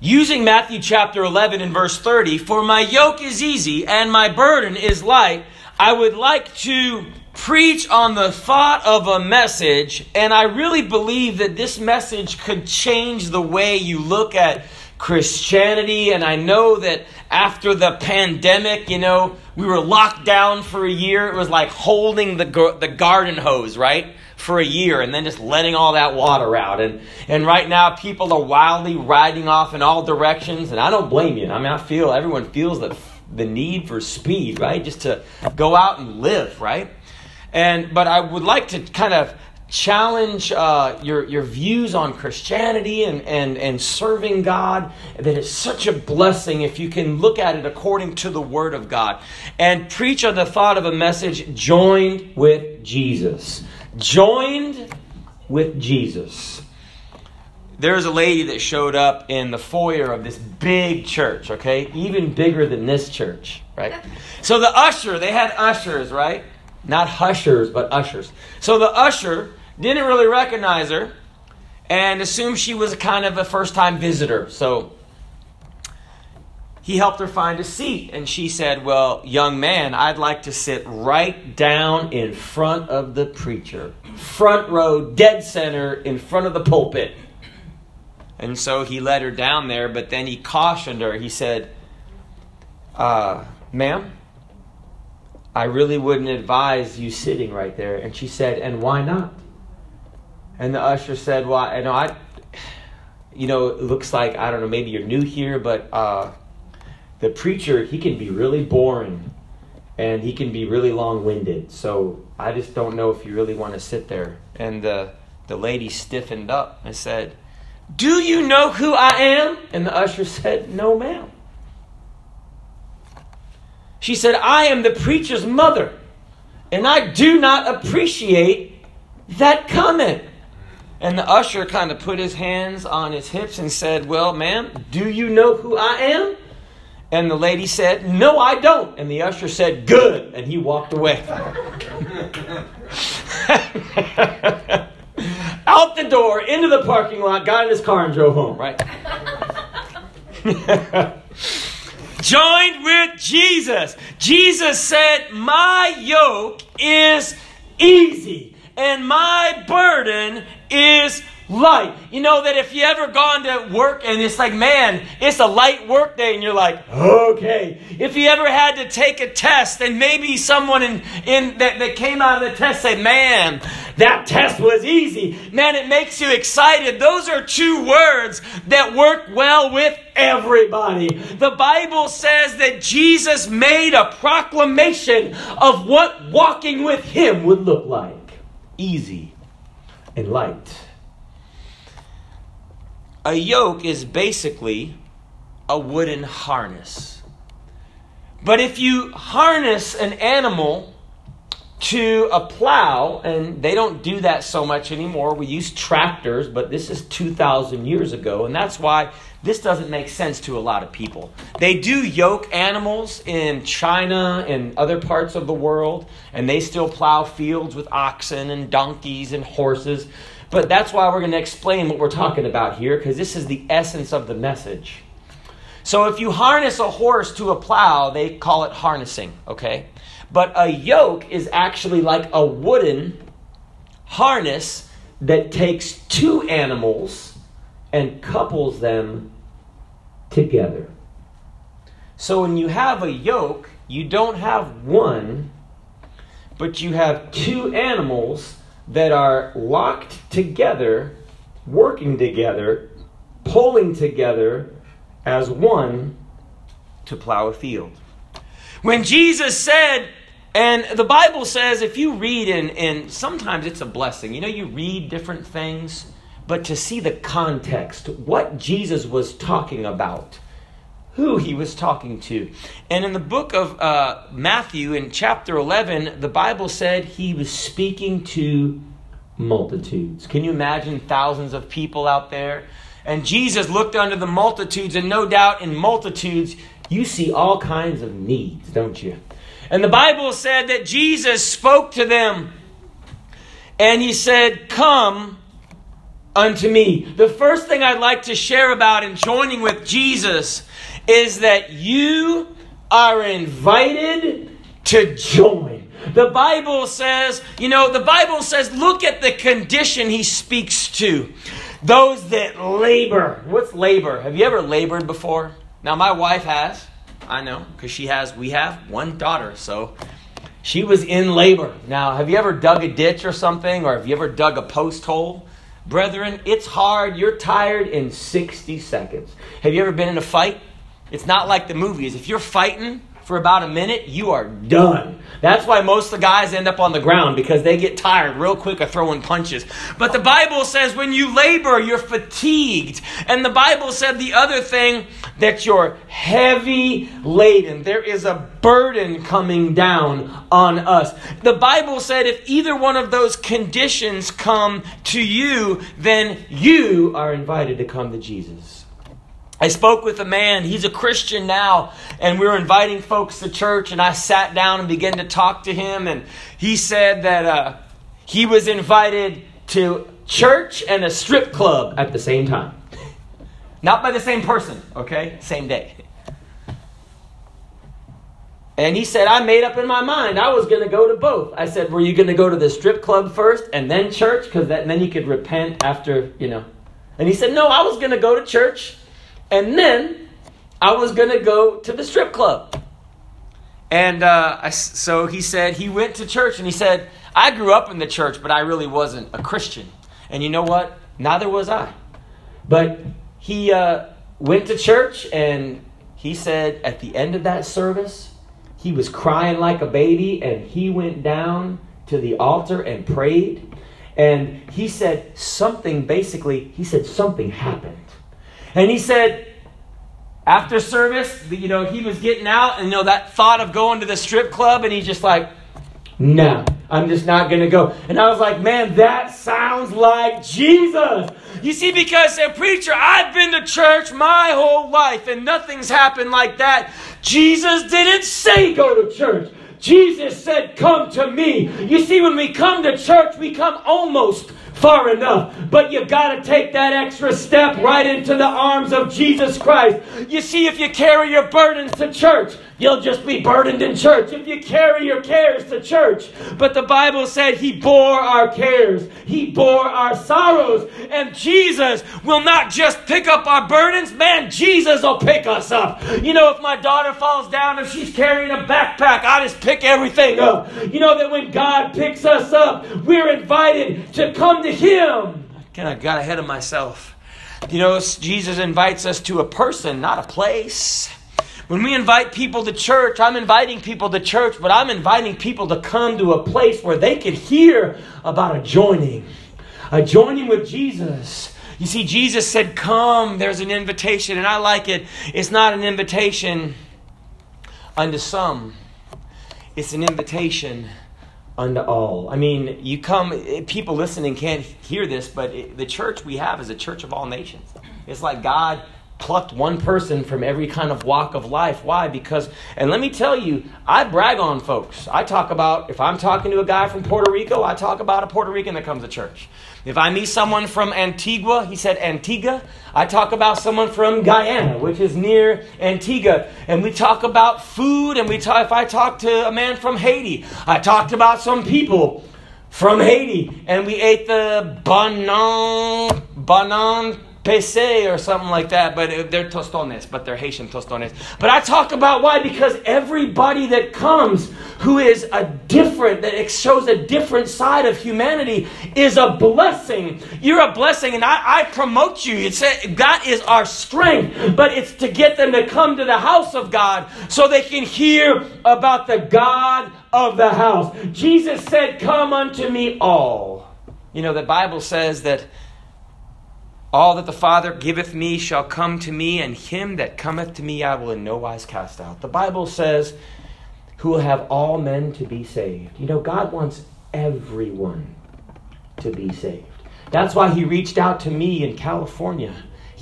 using Matthew chapter 11 and verse 30, for my yoke is easy and my burden is light, I would like to preach on the thought of a message, and I really believe that this message could change the way you look at Christianity. And I know that after the pandemic, you know, we were locked down for a year. It was like holding the, the garden hose, right? For a year and then just letting all that water out. And, and right now, people are wildly riding off in all directions. And I don't blame you. I mean, I feel everyone feels the, the need for speed, right? Just to go out and live, right? And but I would like to kind of challenge uh, your, your views on Christianity and, and, and serving God, that it's such a blessing if you can look at it according to the Word of God and preach on the thought of a message joined with Jesus. Joined with Jesus. There's a lady that showed up in the foyer of this big church, okay? Even bigger than this church, right? So the usher, they had ushers, right? Not hushers, but ushers. So the usher didn't really recognize her and assumed she was kind of a first time visitor. So he helped her find a seat. And she said, Well, young man, I'd like to sit right down in front of the preacher, front row, dead center, in front of the pulpit. And so he led her down there, but then he cautioned her. He said, uh, Ma'am, I really wouldn't advise you sitting right there. And she said, And why not? And the usher said, Well, I know I, you know, it looks like, I don't know, maybe you're new here, but uh, the preacher, he can be really boring and he can be really long winded. So I just don't know if you really want to sit there. And the, the lady stiffened up and said, Do you know who I am? And the usher said, No, ma'am. She said, I am the preacher's mother, and I do not appreciate that comment. And the usher kind of put his hands on his hips and said, Well, ma'am, do you know who I am? And the lady said, No, I don't. And the usher said, Good. And he walked away. Out the door, into the parking lot, got in his car, and drove home, right? joined with Jesus. Jesus said, My yoke is easy and my burden is light. You know that if you ever gone to work and it's like, man, it's a light work day, and you're like, okay. If you ever had to take a test and maybe someone in, in that, that came out of the test said, man, that test was easy. Man, it makes you excited. Those are two words that work well with everybody. The Bible says that Jesus made a proclamation of what walking with him would look like. Easy and light. A yoke is basically a wooden harness. But if you harness an animal to a plow, and they don't do that so much anymore. We use tractors, but this is 2,000 years ago, and that's why this doesn't make sense to a lot of people. They do yoke animals in China and other parts of the world, and they still plow fields with oxen and donkeys and horses. But that's why we're going to explain what we're talking about here, because this is the essence of the message. So if you harness a horse to a plow, they call it harnessing, okay? But a yoke is actually like a wooden harness that takes two animals and couples them together. So when you have a yoke, you don't have one, but you have two animals that are locked together, working together, pulling together as one to plow a field. When Jesus said, and the Bible says, if you read, and, and sometimes it's a blessing, you know, you read different things, but to see the context, what Jesus was talking about, who he was talking to. And in the book of uh, Matthew, in chapter 11, the Bible said he was speaking to multitudes. Can you imagine thousands of people out there? And Jesus looked under the multitudes, and no doubt in multitudes, you see all kinds of needs, don't you? And the Bible said that Jesus spoke to them and he said, Come unto me. The first thing I'd like to share about in joining with Jesus is that you are invited to join. The Bible says, you know, the Bible says, look at the condition he speaks to. Those that labor. What's labor? Have you ever labored before? Now, my wife has. I know, because she has, we have one daughter, so she was in labor. Now, have you ever dug a ditch or something, or have you ever dug a post hole? Brethren, it's hard. You're tired in 60 seconds. Have you ever been in a fight? It's not like the movies. If you're fighting, for about a minute, you are done. That's why most of the guys end up on the ground because they get tired real quick of throwing punches. But the Bible says when you labor, you're fatigued. And the Bible said the other thing that you're heavy laden. There is a burden coming down on us. The Bible said if either one of those conditions come to you, then you are invited to come to Jesus. I spoke with a man, he's a Christian now, and we were inviting folks to church, and I sat down and began to talk to him, and he said that uh, he was invited to church and a strip club at the same time. Not by the same person, okay? Same day. And he said, I made up in my mind I was going to go to both. I said, Were you going to go to the strip club first and then church? Because then you could repent after, you know. And he said, No, I was going to go to church and then I was going to go to the strip club. And uh, I, so he said he went to church and he said, I grew up in the church, but I really wasn't a Christian. And you know what? Neither was I. But he uh, went to church and he said at the end of that service, he was crying like a baby and he went down to the altar and prayed. And he said something basically, he said something happened. And he said, after service, you know, he was getting out, and you know, that thought of going to the strip club, and he's just like, no, I'm just not going to go. And I was like, man, that sounds like Jesus. You see, because a preacher, I've been to church my whole life, and nothing's happened like that. Jesus didn't say go to church. Jesus said, Come to me. You see, when we come to church, we come almost far enough. But you got to take that extra step right into the arms of Jesus Christ. You see, if you carry your burdens to church, you'll just be burdened in church. If you carry your cares to church, but the Bible said He bore our cares, He bore our sorrows, and Jesus will not just pick up our burdens, man, Jesus will pick us up. You know, if my daughter falls down, if she's carrying a backpack, I just pick everything up. You know that when God picks us up, we're invited to come to Him. I kind of got ahead of myself. You know, Jesus invites us to a person, not a place. When we invite people to church, I'm inviting people to church, but I'm inviting people to come to a place where they can hear about a joining, a joining with Jesus. You see, Jesus said, Come, there's an invitation, and I like it. It's not an invitation unto some, it's an invitation unto all. I mean, you come, eh, people listening can't hear this, but it, the church we have is a church of all nations. It's like God plucked one person from every kind of walk of life. Why? Because, and let me tell you, I brag on folks. I talk about, if I'm talking to a guy from Puerto Rico, I talk about a Puerto Rican that comes to church. If I meet someone from Antigua, he said Antigua, I talk about someone from Guyana, which is near Antigua. And we talk about food, and we talk, if I talk to a man from Haiti, I talked about some people from Haiti, and we ate the banan, banan pese or something like that, but they're tostones, but they're Haitian tostones. But I talk about why because everybody that comes who is a different, that shows a different side of humanity is a blessing. You're a blessing, and I, I promote you. It's a, that is our strength, but it's to get them to come to the house of God so they can hear about the God of the house. Jesus said, Come unto me all. You know, the Bible says that all that the Father giveth me shall come to me, and him that cometh to me I will in no wise cast out. The Bible says, Who will have all men to be saved. You know, God wants everyone to be saved. That's why he reached out to me in California.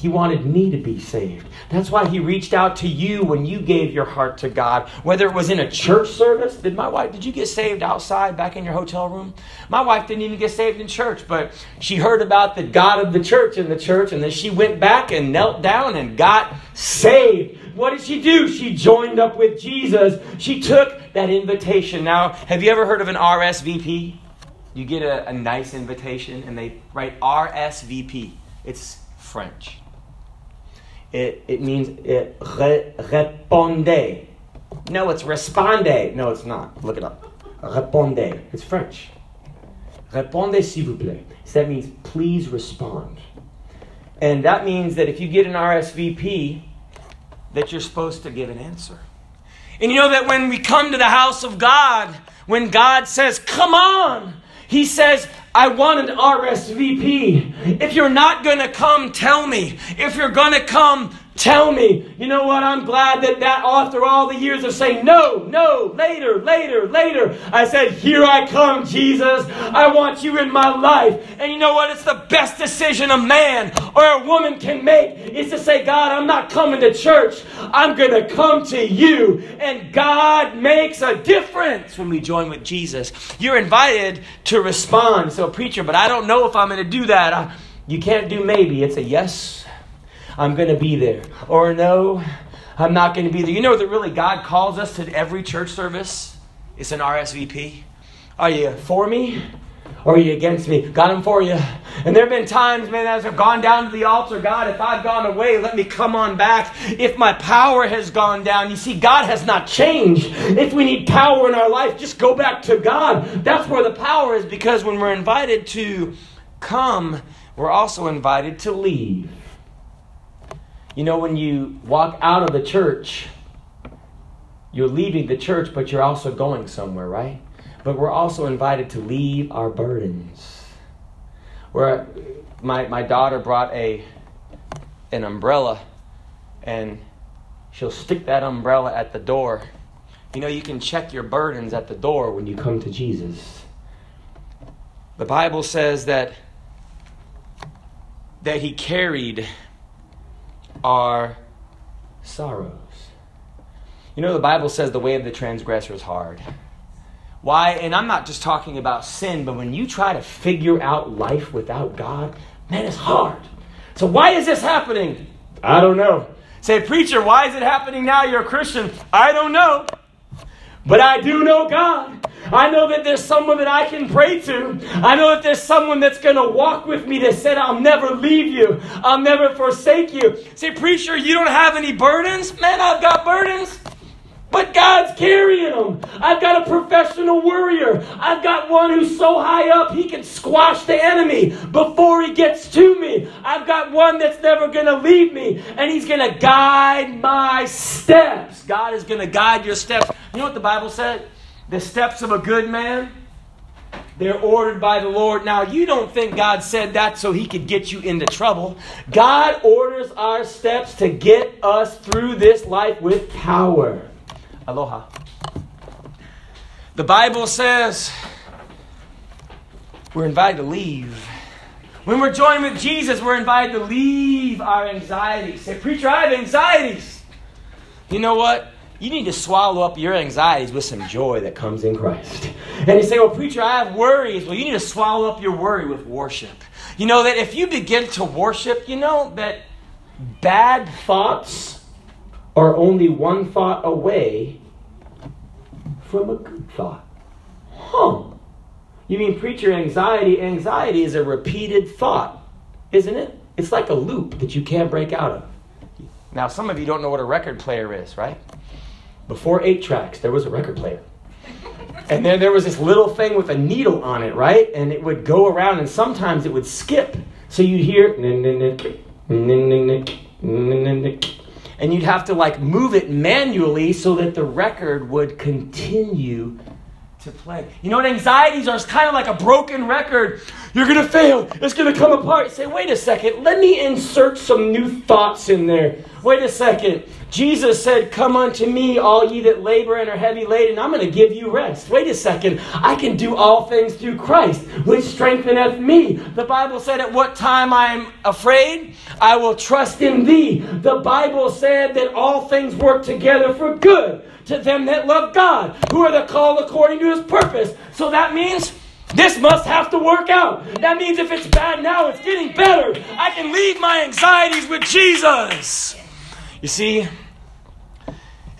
He wanted me to be saved. That's why he reached out to you when you gave your heart to God. Whether it was in a church service, did my wife, did you get saved outside back in your hotel room? My wife didn't even get saved in church, but she heard about the God of the church in the church, and then she went back and knelt down and got saved. What did she do? She joined up with Jesus. She took that invitation. Now, have you ever heard of an RSVP? You get a, a nice invitation and they write RSVP. It's French. It, it means it re, répondez. No, it's responde. No, it's not. Look it up. Répondez. It's French. Répondez, s'il vous plaît. So that means please respond. And that means that if you get an RSVP, that you're supposed to give an answer. And you know that when we come to the house of God, when God says, Come on, He says, I want an RSVP. If you're not going to come, tell me. If you're going to come, tell me. You know what? I'm glad that that after all the years of saying no, no, later, later, later, I said, Here I come, Jesus. I want you in my life. And you know what? It's the best decision a man or a woman can make is to say, God, I'm not coming to church. I'm going to come to you. And God makes a difference when we join with Jesus. You're invited to respond. So, preacher, but I don't know if I'm going to do that. I, you can't do maybe. It's a yes. I'm going to be there. Or no, I'm not going to be there. You know that really God calls us to every church service? It's an RSVP. Are you for me? Or are you against me? God, I'm for you. And there have been times, man, as I've gone down to the altar, God, if I've gone away, let me come on back. If my power has gone down, you see, God has not changed. If we need power in our life, just go back to God. That's where the power is because when we're invited to come, we're also invited to leave. You know, when you walk out of the church, you're leaving the church, but you're also going somewhere, right? But we're also invited to leave our burdens. Where my, my daughter brought a an umbrella and she'll stick that umbrella at the door. You know, you can check your burdens at the door when you come to Jesus. The Bible says that that he carried our sorrows. You know, the Bible says the way of the transgressor is hard. Why? And I'm not just talking about sin, but when you try to figure out life without God, man, it's hard. So, why is this happening? I don't know. Say, preacher, why is it happening now? You're a Christian. I don't know. But I do know God. I know that there's someone that I can pray to. I know that there's someone that's going to walk with me that said, I'll never leave you. I'll never forsake you. Say, preacher, you don't have any burdens? Man, I've got burdens. But God's carrying them. I've got a professional warrior. I've got one who's so high up he can squash the enemy before he gets to me. I've got one that's never going to leave me and he's going to guide my steps. God is going to guide your steps. You know what the Bible said? The steps of a good man, they're ordered by the Lord. Now, you don't think God said that so he could get you into trouble. God orders our steps to get us through this life with power. Aloha. The Bible says we're invited to leave. When we're joined with Jesus, we're invited to leave our anxieties. Say, Preacher, I have anxieties. You know what? You need to swallow up your anxieties with some joy that comes in Christ. And you say, Well, preacher, I have worries. Well, you need to swallow up your worry with worship. You know that if you begin to worship, you know that bad thoughts are only one thought away from a good thought. Huh. You mean, preacher, anxiety? Anxiety is a repeated thought, isn't it? It's like a loop that you can't break out of. Now, some of you don't know what a record player is, right? Before eight tracks, there was a record player. And then there was this little thing with a needle on it, right? And it would go around, and sometimes it would skip. So you'd hear, and you'd have to like move it manually so that the record would continue to play. You know what anxieties are? It's kind of like a broken record. You're going to fail. It's going to come apart. Say, wait a second. Let me insert some new thoughts in there. Wait a second. Jesus said, Come unto me, all ye that labor and are heavy laden. I'm going to give you rest. Wait a second. I can do all things through Christ, which strengtheneth me. The Bible said, At what time I am afraid, I will trust in thee. The Bible said that all things work together for good to them that love God, who are the called according to his purpose. So that means this must have to work out. That means if it's bad now, it's getting better. I can leave my anxieties with Jesus. You see,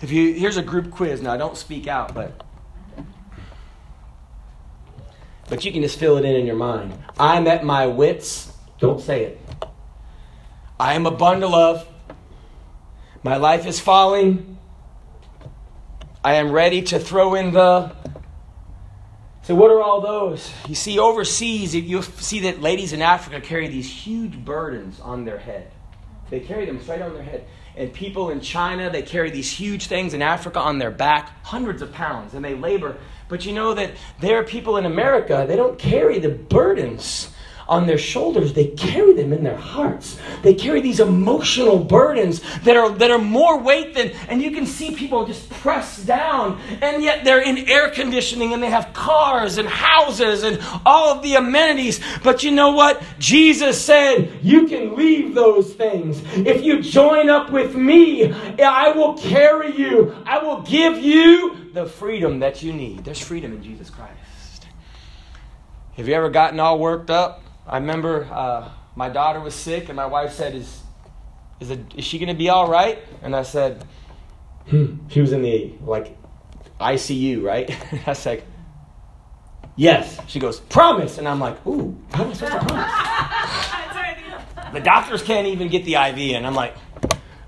if you here's a group quiz. Now don't speak out, but but you can just fill it in in your mind. I'm at my wits. Don't say it. I am a bundle of. My life is falling. I am ready to throw in the. So, what are all those? You see, overseas, you see that ladies in Africa carry these huge burdens on their head. They carry them straight on their head. And people in China, they carry these huge things in Africa on their back, hundreds of pounds, and they labor. But you know that there are people in America, they don't carry the burdens on their shoulders, they carry them in their hearts. They carry these emotional burdens that are, that are more weight than, and you can see people just pressed down, and yet they're in air conditioning and they have cars and houses and all of the amenities. But you know what? Jesus said, You can leave those things. If you join up with me, I will carry you, I will give you the freedom that you need. There's freedom in Jesus Christ. Have you ever gotten all worked up? I remember uh, my daughter was sick, and my wife said, "Is is, it, is she going to be all right?" And I said, hmm. "She was in the like ICU, right?" I was like, "Yes." She goes, "Promise," and I'm like, "Ooh, how am I supposed to promise?" the doctors can't even get the IV, and I'm like,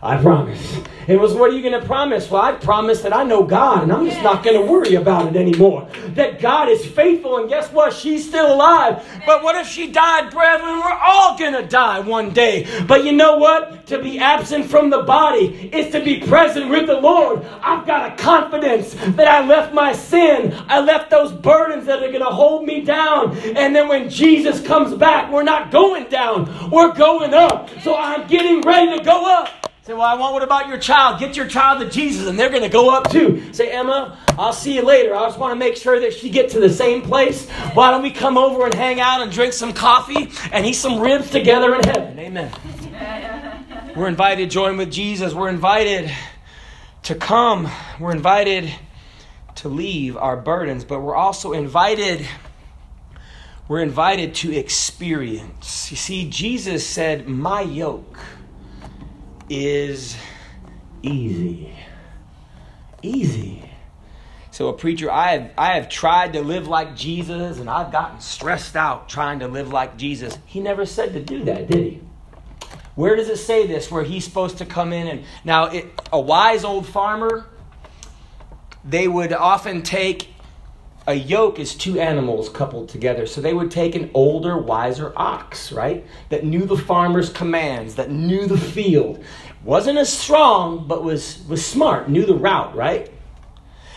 I promise. It was, what are you going to promise? Well, I promise that I know God and I'm just not going to worry about it anymore. That God is faithful and guess what? She's still alive. But what if she died, brethren? We're all going to die one day. But you know what? To be absent from the body is to be present with the Lord. I've got a confidence that I left my sin. I left those burdens that are going to hold me down. And then when Jesus comes back, we're not going down. We're going up. So I'm getting ready to go up. Say, well, I want, what about your child? Get your child to Jesus and they're going to go up too. Say, Emma, I'll see you later. I just want to make sure that she gets to the same place. Why don't we come over and hang out and drink some coffee and eat some ribs together in heaven? Amen. We're invited to join with Jesus. We're invited to come. We're invited to leave our burdens, but we're also invited we're invited to experience. You see, Jesus said, "My yoke is easy. Easy. So, a preacher, I have, I have tried to live like Jesus and I've gotten stressed out trying to live like Jesus. He never said to do that, did he? Where does it say this where he's supposed to come in and now it, a wise old farmer they would often take a yoke is two animals coupled together. So they would take an older, wiser ox, right? That knew the farmer's commands, that knew the field. Wasn't as strong, but was, was smart, knew the route, right?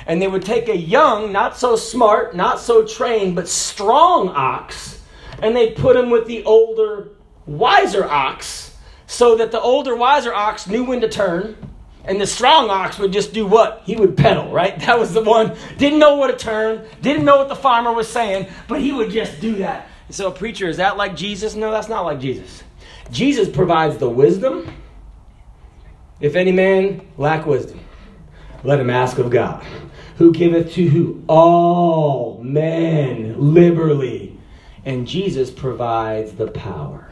And they would take a young, not so smart, not so trained, but strong ox, and they'd put him with the older, wiser ox, so that the older, wiser ox knew when to turn and the strong ox would just do what? He would pedal, right? That was the one, didn't know what to turn, didn't know what the farmer was saying, but he would just do that. so, a preacher, is that like Jesus? No, that's not like Jesus. Jesus provides the wisdom. If any man lack wisdom, let him ask of God, who giveth to who? All men liberally. And Jesus provides the power.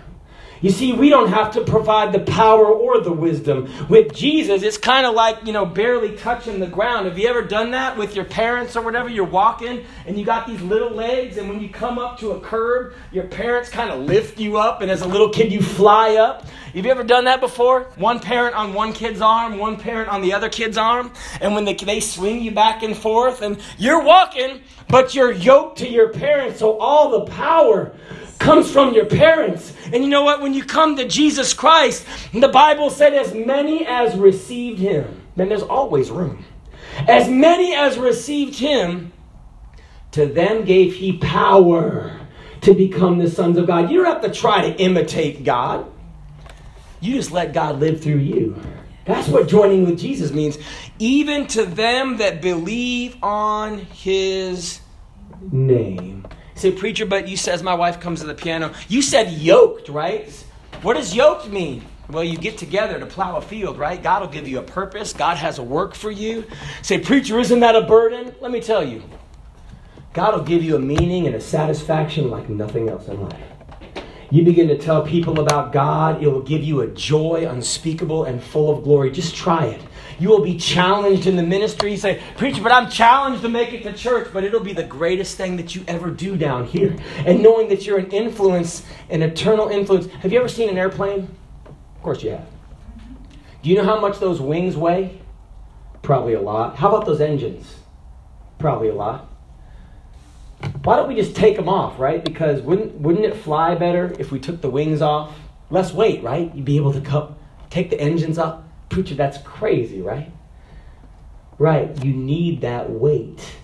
You see, we don't have to provide the power or the wisdom. With Jesus, it's kind of like, you know, barely touching the ground. Have you ever done that with your parents or whatever? You're walking and you got these little legs, and when you come up to a curb, your parents kind of lift you up, and as a little kid, you fly up. Have you ever done that before? One parent on one kid's arm, one parent on the other kid's arm, and when they, they swing you back and forth, and you're walking, but you're yoked to your parents, so all the power comes from your parents. And you know what? When you come to Jesus Christ, the Bible said, as many as received him, then there's always room. As many as received him, To them gave he power to become the sons of God. You don't have to try to imitate God. You just let God live through you. That's what joining with Jesus means. Even to them that believe on his Name. Say, preacher, but you says my wife comes to the piano. You said yoked, right? What does yoked mean? Well, you get together to plow a field, right? God will give you a purpose. God has a work for you. Say, preacher, isn't that a burden? Let me tell you. God will give you a meaning and a satisfaction like nothing else in life. You begin to tell people about God, it will give you a joy unspeakable and full of glory. Just try it. You will be challenged in the ministry. You say, Preacher, but I'm challenged to make it to church, but it'll be the greatest thing that you ever do down here. And knowing that you're an influence, an eternal influence. Have you ever seen an airplane? Of course you have. Do you know how much those wings weigh? Probably a lot. How about those engines? Probably a lot. Why don't we just take them off, right? Because wouldn't wouldn't it fly better if we took the wings off? Less weight, right? You'd be able to co- take the engines off. Preacher, that's crazy, right? Right, you need that weight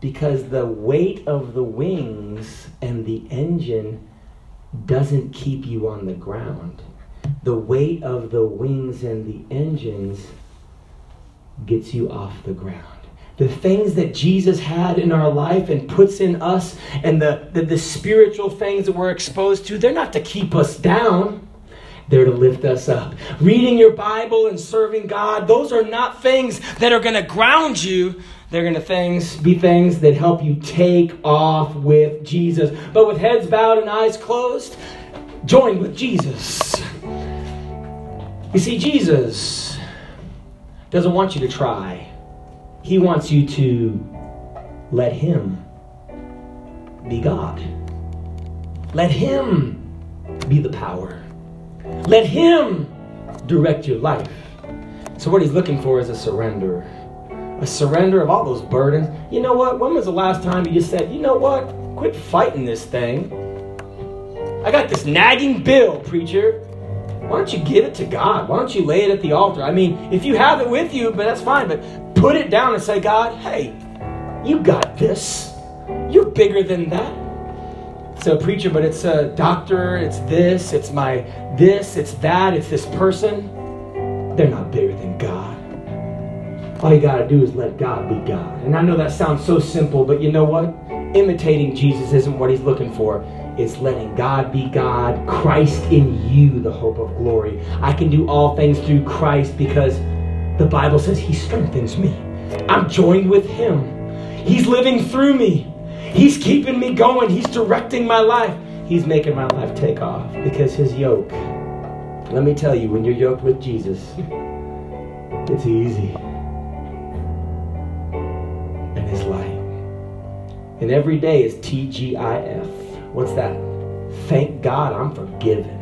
because the weight of the wings and the engine doesn't keep you on the ground. The weight of the wings and the engines gets you off the ground. The things that Jesus had in our life and puts in us, and the, the, the spiritual things that we're exposed to, they're not to keep us down. They're to lift us up. Reading your Bible and serving God, those are not things that are going to ground you. They're going to things be things that help you take off with Jesus. But with heads bowed and eyes closed, join with Jesus. You see, Jesus doesn't want you to try. He wants you to let Him be God. Let Him be the power. Let Him direct your life. So, what He's looking for is a surrender. A surrender of all those burdens. You know what? When was the last time you just said, you know what? Quit fighting this thing. I got this nagging bill, preacher. Why don't you give it to God? Why don't you lay it at the altar? I mean, if you have it with you, but that's fine, but put it down and say, God, hey, you got this. You're bigger than that. So, preacher, but it's a doctor, it's this, it's my this, it's that, it's this person. They're not bigger than God. All you got to do is let God be God. And I know that sounds so simple, but you know what? Imitating Jesus isn't what he's looking for. It's letting God be God, Christ in you, the hope of glory. I can do all things through Christ because the Bible says he strengthens me. I'm joined with him. He's living through me. He's keeping me going. He's directing my life. He's making my life take off because his yoke. Let me tell you, when you're yoked with Jesus, it's easy. And it's light. And every day is TGIF. What's that? Thank God I'm forgiven.